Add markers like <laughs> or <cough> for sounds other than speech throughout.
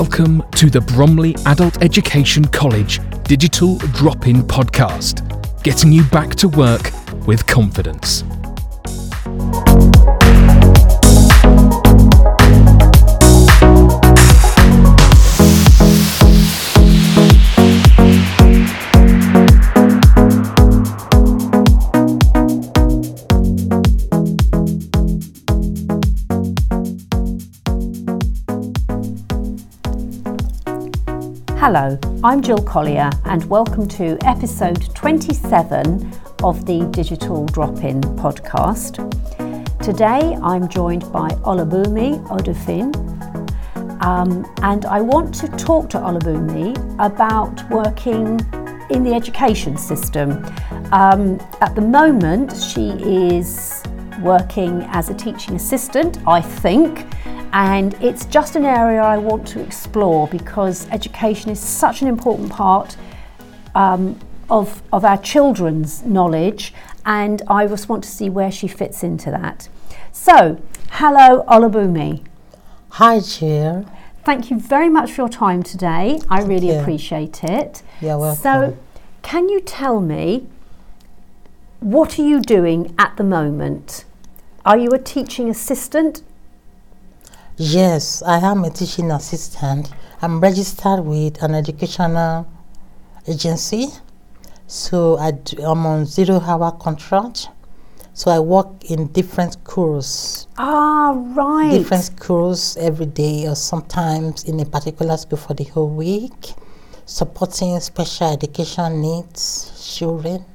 Welcome to the Bromley Adult Education College Digital Drop In Podcast, getting you back to work with confidence. Hello, I'm Jill Collier, and welcome to episode 27 of the Digital Drop In podcast. Today I'm joined by Olabunmi Odofin, um, and I want to talk to Olabunmi about working in the education system. Um, at the moment, she is working as a teaching assistant, I think and it's just an area I want to explore because education is such an important part um, of, of our children's knowledge, and I just want to see where she fits into that. So, hello, Olabunmi. Hi, Jill. Thank you very much for your time today. I really you. appreciate it. You're welcome. So, can you tell me what are you doing at the moment? Are you a teaching assistant Yes, I am a teaching assistant. I'm registered with an educational agency. So I do, I'm on zero hour contract. So I work in different schools. Ah, right. Different schools every day or sometimes in a particular school for the whole week, supporting special education needs children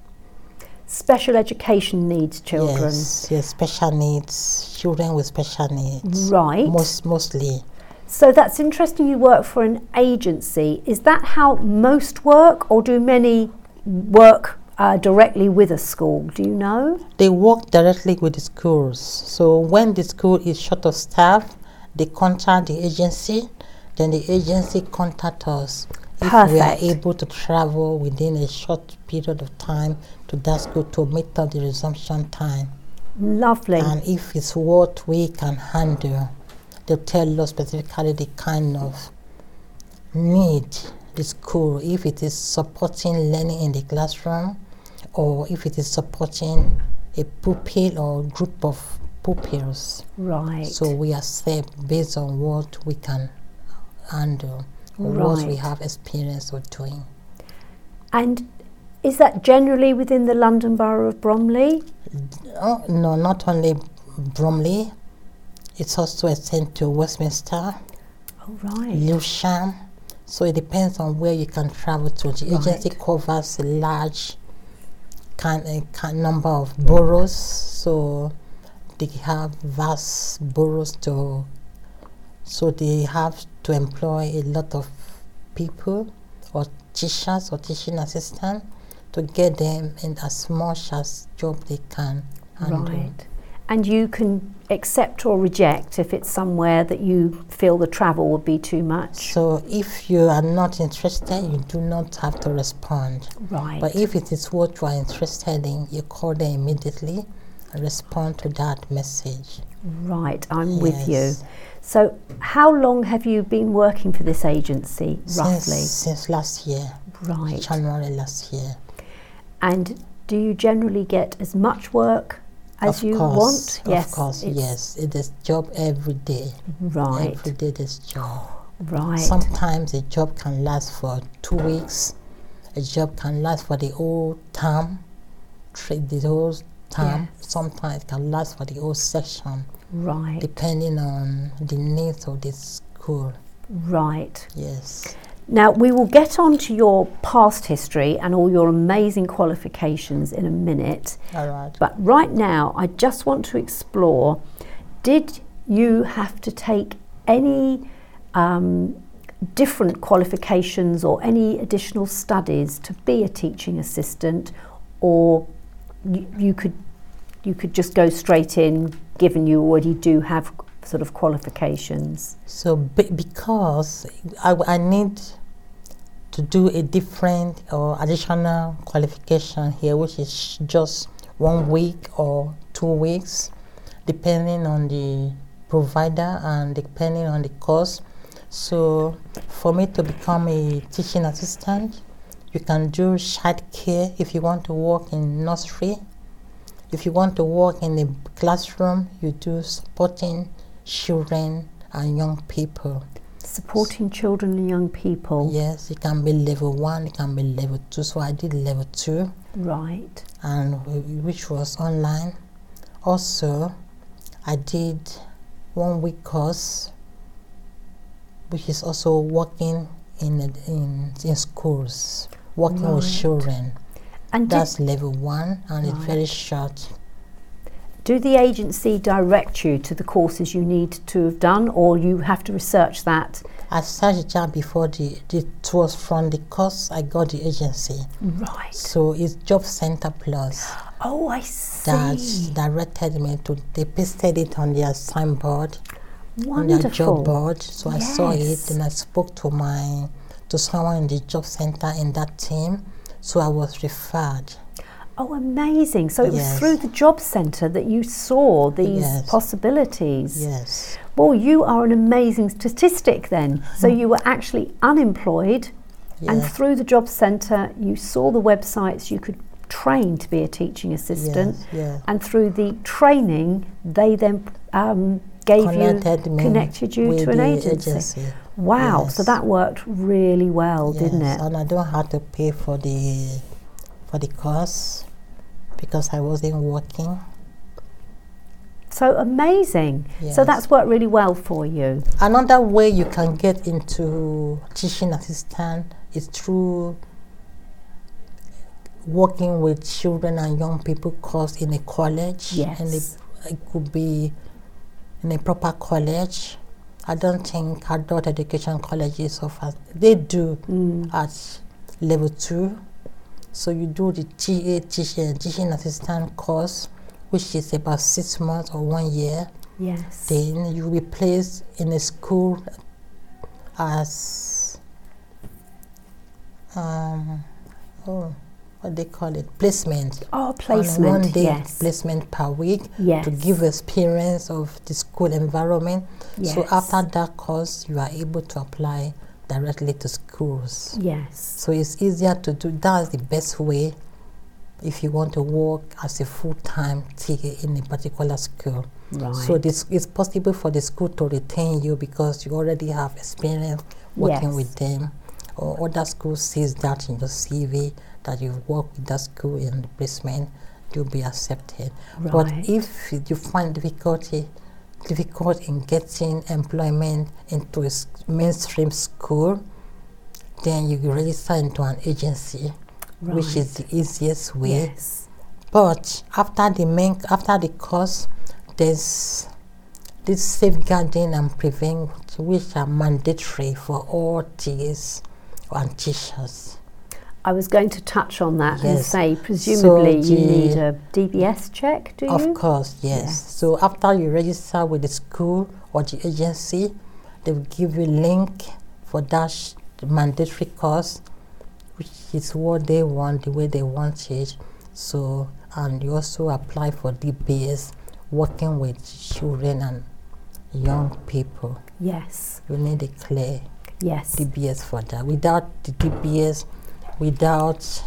special education needs children. Yes, yes, special needs children with special needs. Right. Most mostly. So that's interesting. You work for an agency. Is that how most work, or do many work uh, directly with a school? Do you know? They work directly with the schools. So when the school is short of staff, they contact the agency. Then the agency contact us Perfect. if we are able to travel within a short period of time to that school to meet up the resumption time. Lovely. And if it's what we can handle, they'll tell us specifically the kind of need the school, if it is supporting learning in the classroom or if it is supporting a pupil or group of pupils. Right. So we accept based on what we can handle or what we have experience of doing. and is that generally within the London Borough of Bromley? Oh, no, not only Bromley, it's also extended to Westminster, Oh, right. Lewisham. So it depends on where you can travel to. The Right. agency covers a large kind, uh, kind number of boroughs, so they have vast boroughs to. So they have to employ a lot of people, or teachers or teaching assistants, to get them in as much as job they can handle. Right. And you can accept or reject if it's somewhere that you feel the travel would be too much. So if you are not interested, you do not have to respond. Right. But if it is what you are interested in, you call them immediately and respond to that message. right, I'm with you. Yes. So, how long have you been working for this agency, roughly? Since, since last year, Right. January last year. And do you generally get as much work as of you course, want? Of course, it's- yes. It is job every day. Right. Every day there's job. Right. Sometimes a job can last for two weeks. A job can last for the whole term, the whole term. Yes. Sometimes it can last for the whole session. right. depending on the needs of the school. right. Yes. Now, we will get on to your past history and all your amazing qualifications in a minute. All right. But right now, I just want to explore did you have to take any um, different qualifications or any additional studies to be a teaching assistant, or you, you could you could just go straight in, given you already do have sort of qualifications? So be- because I, I need to do a different or additional qualification here, which is just one week or two weeks, depending on the provider and depending on the course. So for me to become a teaching assistant, you can do child care if you want to work in nursery. If you want to work in the classroom, you do supporting children and young people. Supporting children and young people. Yes, it can be level one, it can be level two. So I did level two, Right. and which was online. Also, I did one week course, which is also working in in in schools, working with children. And That's level one, and it's very short. do the agency direct you to the courses you need to have done, or you have to research that? I searched it before the, the it was from the course I got the agency. Right. So it's Job Center Plus Oh, I see. that directed me to. They pasted it on their signboard, on their job board. So I saw it and I spoke to my to someone in the job center in that team. So I was referred. Oh, amazing. So it was through the job centre that you saw these Yes. possibilities. Yes. Well, you are an amazing statistic then. So you were actually unemployed, and through the job centre, you saw the websites you could train to be a teaching assistant, Yes. Yes. and through the training, they then um, gave Connected you, me connected you to an agency. agency. Wow! So that worked really well, didn't Yes, it? And I don't have to pay for the for the course because I wasn't working. So amazing. So that's worked really well for you. Another way you can get into teaching assistant is through working with children and young people course in a college. Yes. And it, it could be in a proper college. I don't think adult education colleges offer. They do Mm. at level two. So you do the TA teaching, teaching assistant course, which is about six months or one year. Yes. Then you will be placed in a school as um, oh, what they call it, placement. Oh, On placement. one day yes. placement per week yes. to give experience of the school environment. So after that course, you are able to apply directly to schools. Yes. So it's easier to do. That's the best way if you want to work as a full-time TA in a particular school. Right. So this it's possible for the school to retain you because you already have experience working Yes. with them, or other schools sees that in your CV that you've worked with that school in the placement, you'll be accepted. But if you find difficulty difficult in getting employment into a mainstream school, then you register into an agency, which is the easiest way. yes. But after the main, after the course, there's this safeguarding and prevent, which are mandatory for all TAs and teachers. I was going to touch on that and say, presumably, you need a DBS check, do Of you? Of course, yes. Yes. So after you register with the school or the agency, they will give you a link for that sh- mandatory course, which is what they want, the way they want it. So, and you also apply for DBS, working with children and young people. Yes. You need a clear Yes. DBS for that. Without the DBS, without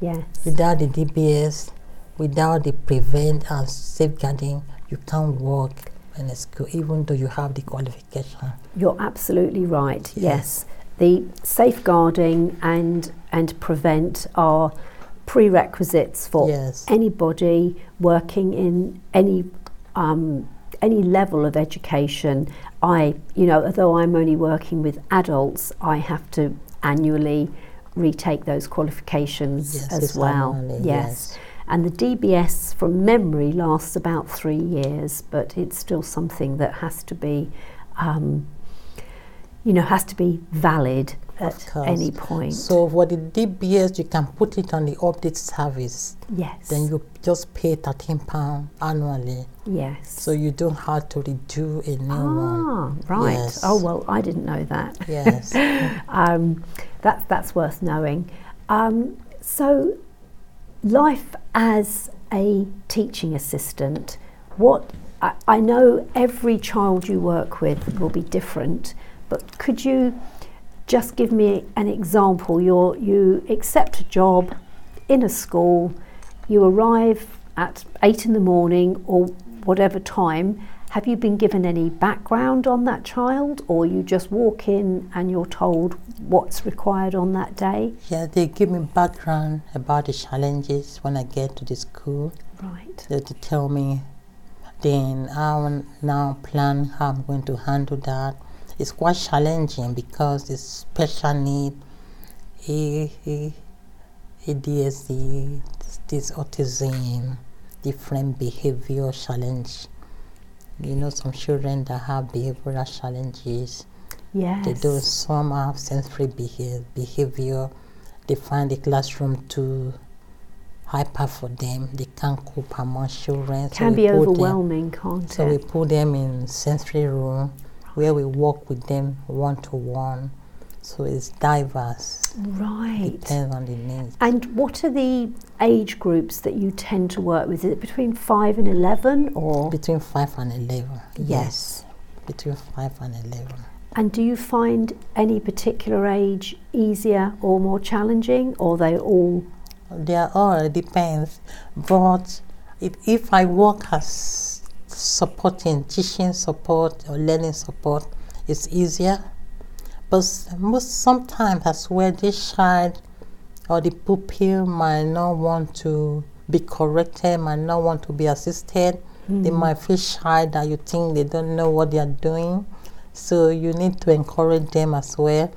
yes. Without the DBS, without the prevent and safeguarding, you can't work in a school, even though you have the qualification. You're absolutely right. Yes. Yes. The safeguarding and and prevent are prerequisites for Yes. anybody working in any um, any level of education. I, you know, although I'm only working with adults, I have to annually retake those qualifications Yes, as well. yes. yes. And the DBS from memory lasts about three years, but it's still something that has to be, um, you know, has to be valid at any point. So for the DBS, you can put it on the update service. yes. Then you just pay thirteen pound annually, yes. so you don't have to redo a new one. Ah, right. Yes. Oh well, I didn't know that. Yes. <laughs> um, that's that's worth knowing. Um, so, life as a teaching assistant, what I, I know every child you work with will be different, but could you just give me an example? you you accept a job in a school, you arrive at eight in the morning or whatever time. Have you been given any background on that child, or you just walk in and you're told what's required on that day? Yeah, they give me background about the challenges when I get to the school. Right. They, they tell me, then I will now plan how I'm going to handle that. It's quite challenging because it's special need, a, a, this autism, different behavior challenge. You know some children that have behavioral challenges. Yes they do some have sensory behavior, behavior. They find the classroom too hyper for them. They can't cope among children can so be overwhelming them, can't so it? so we put them in sensory room where we work with them one to one so it's diverse. Right. Depends on the needs. And what are the age groups that you tend to work with? Is it between five and eleven or between five and eleven? Yes. yes. Between five and eleven. And do you find any particular age easier or more challenging, or they all? They are all it depends. But it, if I work as supporting, teaching support or learning support, is easier but most sometimes that's where this child or the pupil might not want to be corrected, might not want to be assisted. Mm. They might feel shy that you think they don't know what they are doing. So you need to encourage them as well.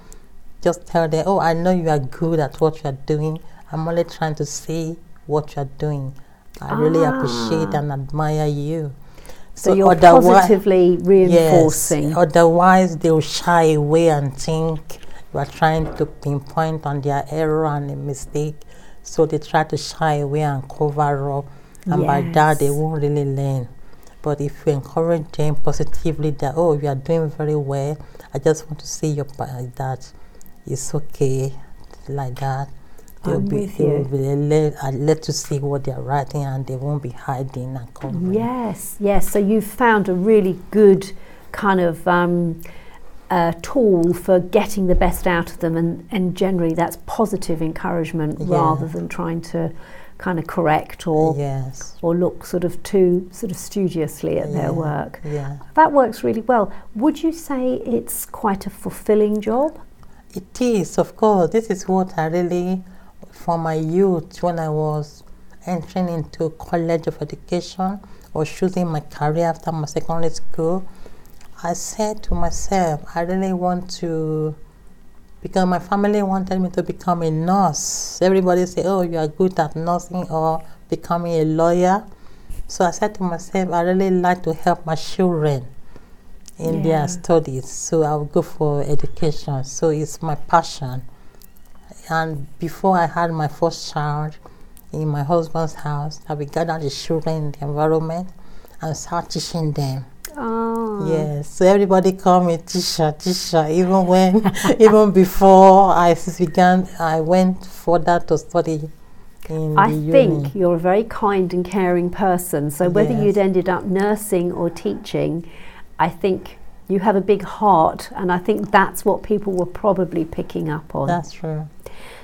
Just tell them, oh, I know you are good at what you are doing. I'm only trying to see what you are doing. I ah. really appreciate and admire you. So, you're positively reinforcing. Yes, otherwise, they'll shy away and think you are trying to pinpoint on their error and a mistake. So they try to shy away and cover up. And yes. by that, they won't really learn. But if you encourage them positively that, oh, you are doing very well, I just want to see your that it's okay, like that They'll I'm be, they will be let, uh, let to see what they're writing and they won't be hiding and covering. Yes, yes. So you've found a really good kind of um, uh, tool for getting the best out of them, and, and generally that's positive encouragement yeah. rather than trying to kind of correct or yes. or look sort of too sort of studiously at yeah. their work. Yeah. That works really well. Would you say it's quite a fulfilling job? It is, of course. This is what I really from my youth when I was entering into college of education or choosing my career after my secondary school, I said to myself, I really want to, because my family wanted me to become a nurse. Everybody say, oh, you are good at nursing or becoming a lawyer. So I said to myself, I really like to help my children in yeah. their studies. So I'll go for education. So it's my passion. And before I had my first child in my husband's house, I would gather the children in the environment and start teaching them. Oh. Yes, so everybody called me teacher, teacher. Even when, <laughs> even before I began, I went further to study I think you're a very kind and caring person. So whether yes. you'd ended up nursing or teaching, I think you have a big heart, and I think that's what people were probably picking up on. That's true.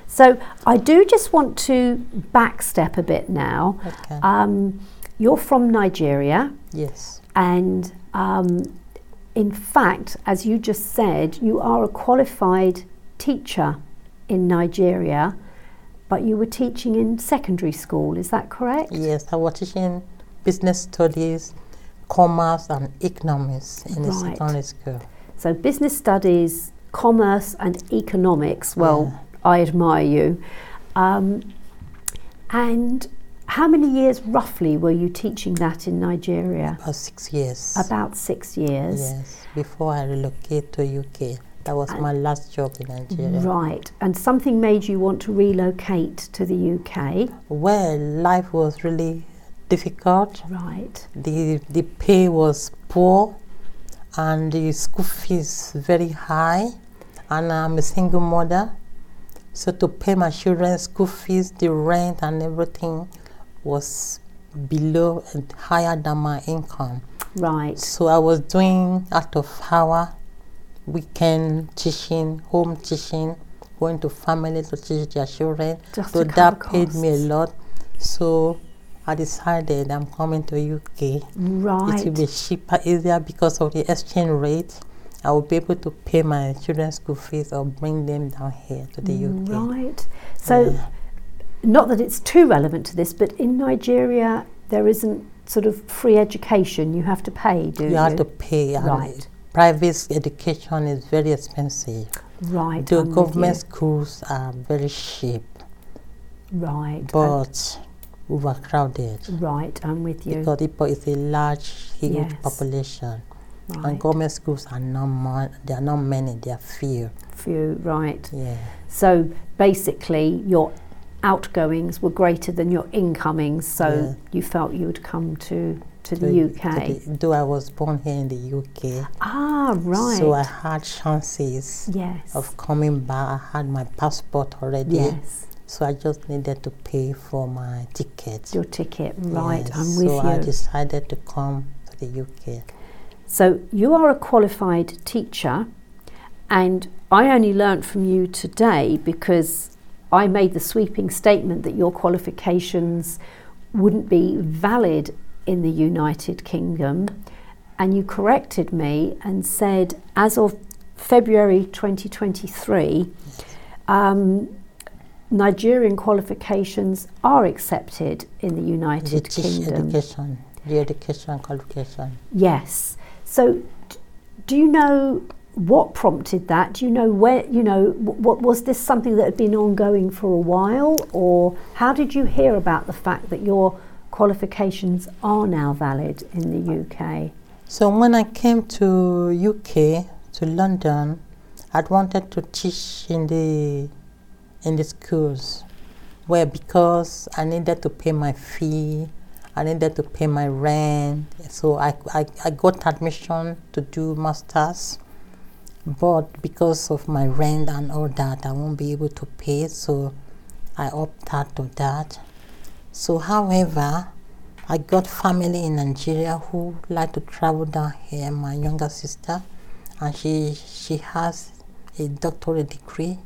So I do just want to backstep a bit now. Okay. Um, you're from Nigeria. Yes. And um, in fact, as you just said, you are a qualified teacher in Nigeria, but you were teaching in secondary school. Is that correct? Yes, I was teaching business studies commerce and economics in right. the secondary school. So business studies, commerce and economics. Well, yeah. I admire you. Um, and how many years roughly were you teaching that in Nigeria? About six years. About six years. Yes, before I relocated to UK. That was and my last job in Nigeria. Right. And something made you want to relocate to the UK? Well, life was really difficult. Right. The the pay was poor, and the school fees very high, and I'm a single mother, so to pay my children's school fees, the rent and everything was below and higher than my income. Right. So I was doing out of hour weekend teaching, home teaching, going to family to teach their children. Just so that paid me a lot. So I decided I'm coming to UK. Right. It will be cheaper, easier because of the exchange rate. I will be able to pay my children's school fees or bring them down here to the UK. Right. So, not that it's too relevant to this, but in Nigeria, there isn't sort of free education. You have to pay, do you? You have to pay. Right. Private education is very expensive. Right. The I'm government schools are very cheap, Right. I'm- but overcrowded. right. I'm with you. Because Ipo is a large, huge Yes. population, and government schools are not they are not many. They are few. Few. Right. Yeah. So basically, your outgoings were greater than your incomings, so Yeah. you felt you would come to to the UK. to the- though I was born here in the UK, ah, right. so I had chances yes. of coming back. I had my passport already, yes. so I just needed to pay for my ticket. Your ticket. Right. Yes, I'm with so you. I decided to come to the UK. So you are a qualified teacher, and I only learnt from you today because I made the sweeping statement that your qualifications wouldn't be valid in the United Kingdom, and you corrected me and said, as of February 2023, um, Nigerian qualifications are accepted in the United teach Kingdom. education, the education qualification. Yes. So, do you know what prompted that? Do you know where? You know, what was this something that had been ongoing for a while, or how did you hear about the fact that your qualifications are now valid in the UK? So when I came to UK to London, I'd wanted to teach in the in the schools, where because I needed to pay my fee, I needed to pay my rent, so I I, I got admission to do masters. But because of my rent and all that, I won't be able to pay, so I opted out of that. So, however, I got family in Nigeria who like to travel down here. My younger sister, and she she has a doctorate degree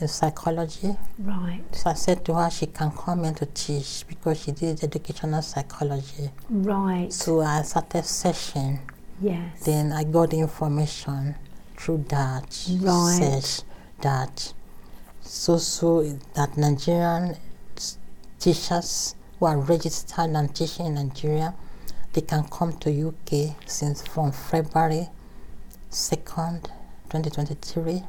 in psychology. Right. So I said to her she can come in to teach because she did educational psychology. Right. So I started searching. yes. Then I got information through that Right. search that so so that Nigerian teachers who are registered and teaching in Nigeria, they can come to UK since from February second, 2023,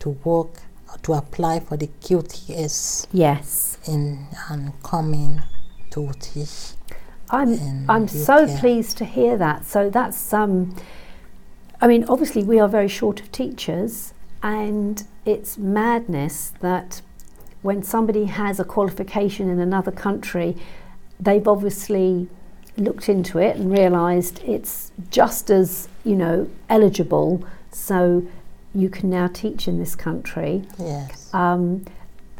to work to apply for the QTS yes. in and come in to teach. I'm I'm so pleased to hear that. So that's um I mean obviously we are very short of teachers and it's madness that when somebody has a qualification in another country they've obviously looked into it and realized it's just as, you know, eligible so you can now teach in this country. Yes. Um,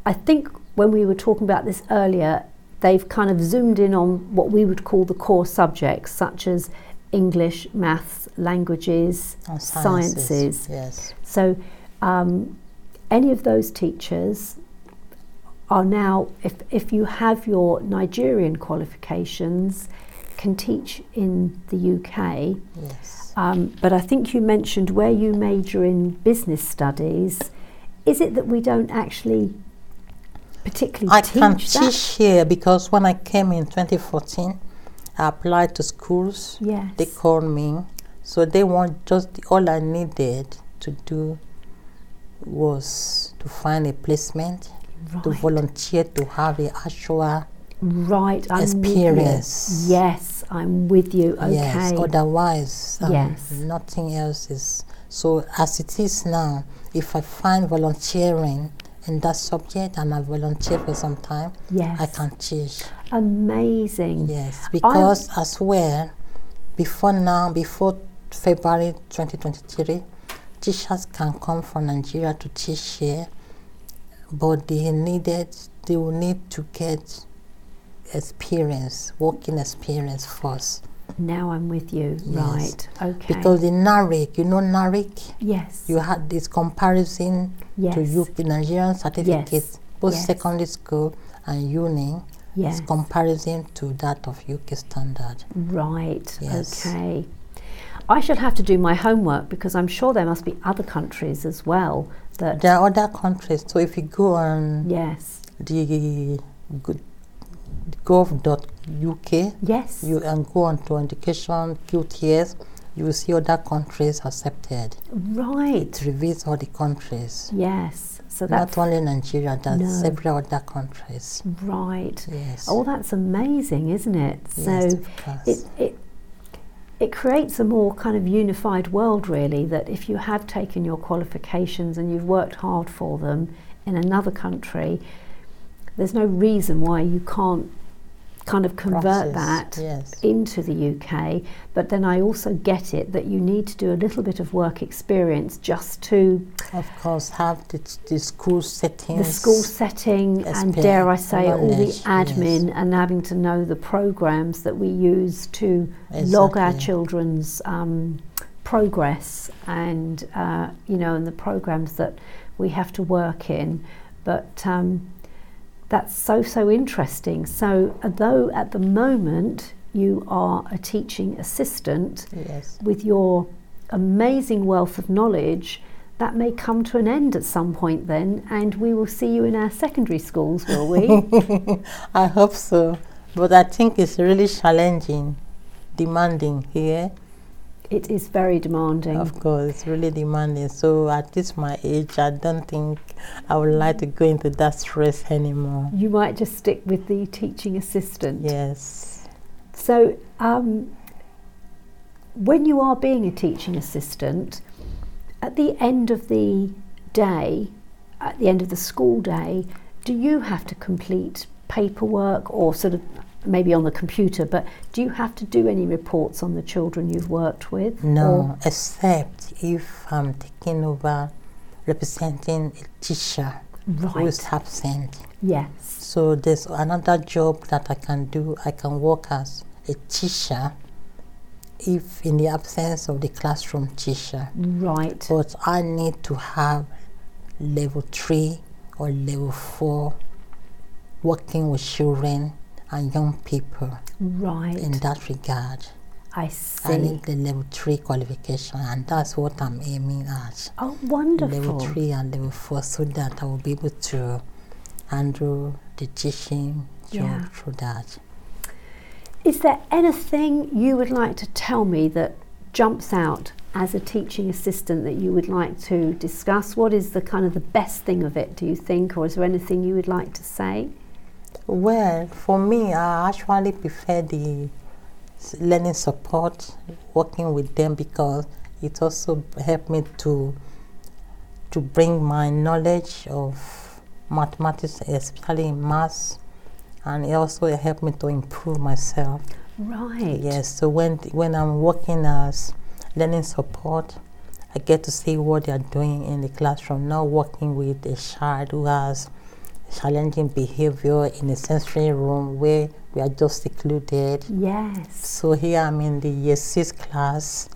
I think when we were talking about this earlier, they've kind of zoomed in on what we would call the core subjects, such as English, maths, languages, And sciences. Yes. So, um, any of those teachers are now, if, if you have your Nigerian qualifications, can teach in the UK. Yes. Um, but I think you mentioned where you major in business studies. Is it that we don't actually particularly I teach can that? teach here because when I came in 2014, I applied to schools. Yes. They called me, so they want just all I needed to do was to find a placement, to volunteer, to have a actual right. Experience. Yes, I'm with you. Okay. yes. Otherwise, um, Yes. nothing else is. So as it is now, if I find volunteering in that subject and I volunteer for some time, yes. I can teach. Amazing. Yes, because as well, before now, before February 2023, teachers can come from Nigeria to teach here, but they needed, they will need to get experience, working experience first. Now I'm with you. Yes. Right. Okay. Because the NARIC, you know NARIC? yes. You had this comparison yes. to UK Nigerian certificates, both Yes. secondary school and uni. yes. It's comparison to that of UK standard. Right. Yes. Okay. I shall have to do my homework because I'm sure there must be other countries as well that. There are other countries. So if you go on yes. the go- gov.uk, Yes. you and go on to education QTS, you will see other countries accepted. right. It reveals all the countries. Yes. So that's Not only Nigeria, there's No. several other countries. right. Yes. Oh, that's amazing, isn't it? yes, so it, it it creates a more kind of unified world really that if you have taken your qualifications and you've worked hard for them in another country there's no reason why you can't kind of convert Process, that Yes. into the UK but then I also get it that you need to do a little bit of work experience just to Of course, have the, the school settings. the school setting and dare I say all the knowledge, admin and having to know the programs that we use to log our children's um, progress and uh, you know and the programs that we have to work in but um, that's so so interesting so uh, although at the moment you are a teaching assistant Yes. with your amazing wealth of knowledge, that may come to an end at some point then, and we will see you in our secondary schools, will we? <laughs> I hope so. But I think it's really challenging, demanding here. It is very demanding. Of course, it's really demanding. So at this my age, I don't think I would like to go into that stress anymore. You might just stick with the teaching assistant. Yes. So, um, when you are being a teaching assistant, at the end of the day, at the end of the school day, do you have to complete paperwork or sort of maybe on the computer, but do you have to do any reports on the children you've worked with? No, except if I'm taking over representing a teacher Or, who is absent. Yes. So there's another job that I can do. I can work as a teacher if in the absence of the classroom teacher. Right. But I need to have level three or level four working with children and young people Right. in that regard. I see. I need the level three qualification and that's what I'm aiming at. Oh, wonderful! Level three and level four so that I will be able to handle the teaching job Yeah. through that. Is there anything you would like to tell me that jumps out as a teaching assistant that you would like to discuss? What is the kind of the best thing of it, do you think, or is there anything you would like to say? Well, for me, I actually prefer the learning support, working with them because it also helped me to to bring my knowledge of mathematics, especially in maths, and it also helped me to improve myself. Right. Yes, so when when I'm working as learning support, I get to see what they are doing in the classroom, not working with a child who has challenging behavior in a sensory room where we are just secluded. Yes. So here I'm in the year six class.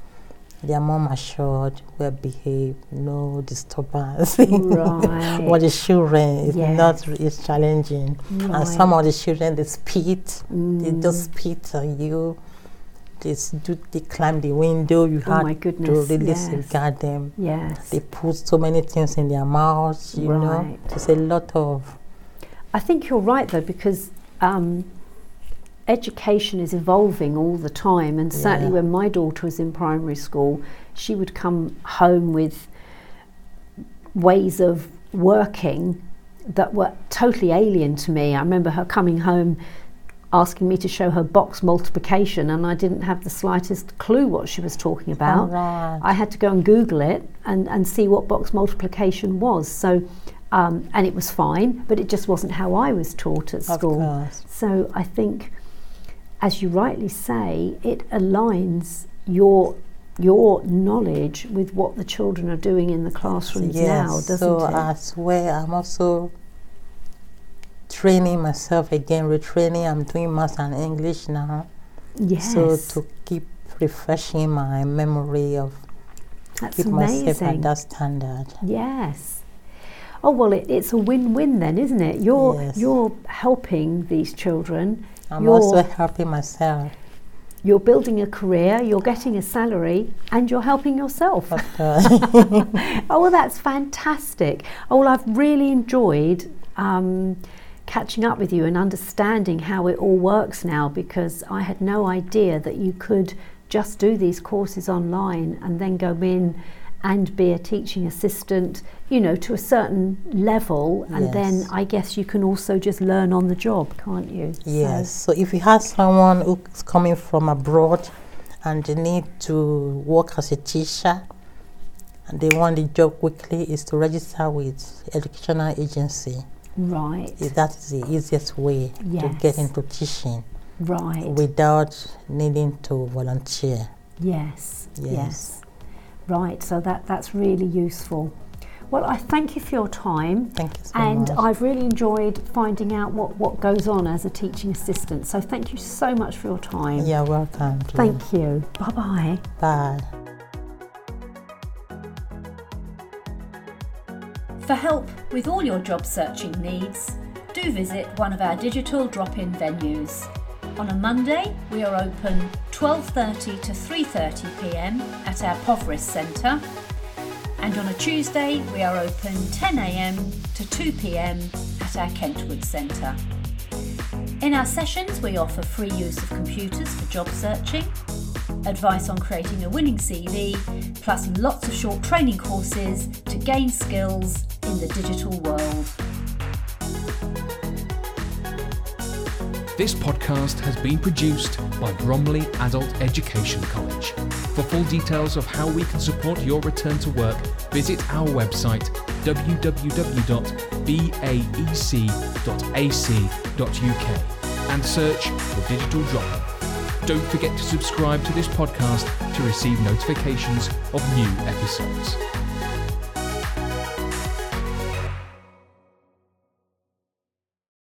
They are more matured, well behaved, no disturbance. <laughs> Right. What the children is Yes. not is challenging. And some of the children they spit, they Mm. just spit on you. They do they climb the window. You Oh have my to really yes. safeguard them. Yes. They put so many things in their mouths. You know, Right. there's a lot of I think you're right though, because um, education is evolving all the time, and certainly Yeah. when my daughter was in primary school, she would come home with ways of working that were totally alien to me. I remember her coming home asking me to show her box multiplication, and I didn't have the slightest clue what she was talking about. Alright. I had to go and Google it and, and see what box multiplication was. So, um, and it was fine, but it just wasn't how I was taught at school. So I think, as you rightly say, it aligns your your knowledge with what the children are doing in the classrooms now, doesn't so it? as well, I'm also training myself again, retraining. I'm doing maths and English now. yes. So to keep refreshing my memory of That's keep myself at that standard. Yes. Oh well, it, it's a win-win then, isn't it? You're Yes. you're helping these children. I'm You're- also helping myself. You're building a career. You're getting a salary, and you're helping yourself. Of <laughs> course. Oh, well, that's fantastic. Oh, well, I've really enjoyed um, catching up with you and understanding how it all works now because I had no idea that you could just do these courses online and then go in and be a teaching assistant, you know, to a certain level. And then I guess you can also just learn on the job, can't you? So- Yes. So if you have someone who's coming from abroad and they need to work as a teacher and they want the job quickly, is to register with educational agency. Right. That is the easiest way to get into teaching right. without needing to volunteer. Yes, yes. Yes. Right, so that, that's really useful. Well, I thank you for your time. Thank you so and much. I've really enjoyed finding out what, what goes on as a teaching assistant. So thank you so much for your time. You're welcome. Thank you. Bye bye. Bye. For help with all your job searching needs, do visit one of our digital drop-in venues. On a Monday, we are open 12:30 to 3:30 p.m. at our Poverest Centre, and on a Tuesday, we are open 10 a.m. to 2 p.m. at our Kentwood Centre. In our sessions, we offer free use of computers for job searching, advice on creating a winning CV, plus lots of short training courses to gain skills in the digital world. This podcast has been produced by Bromley Adult Education College. For full details of how we can support your return to work, visit our website www.baec.ac.uk and search for Digital Drop. Don't forget to subscribe to this podcast to receive notifications of new episodes.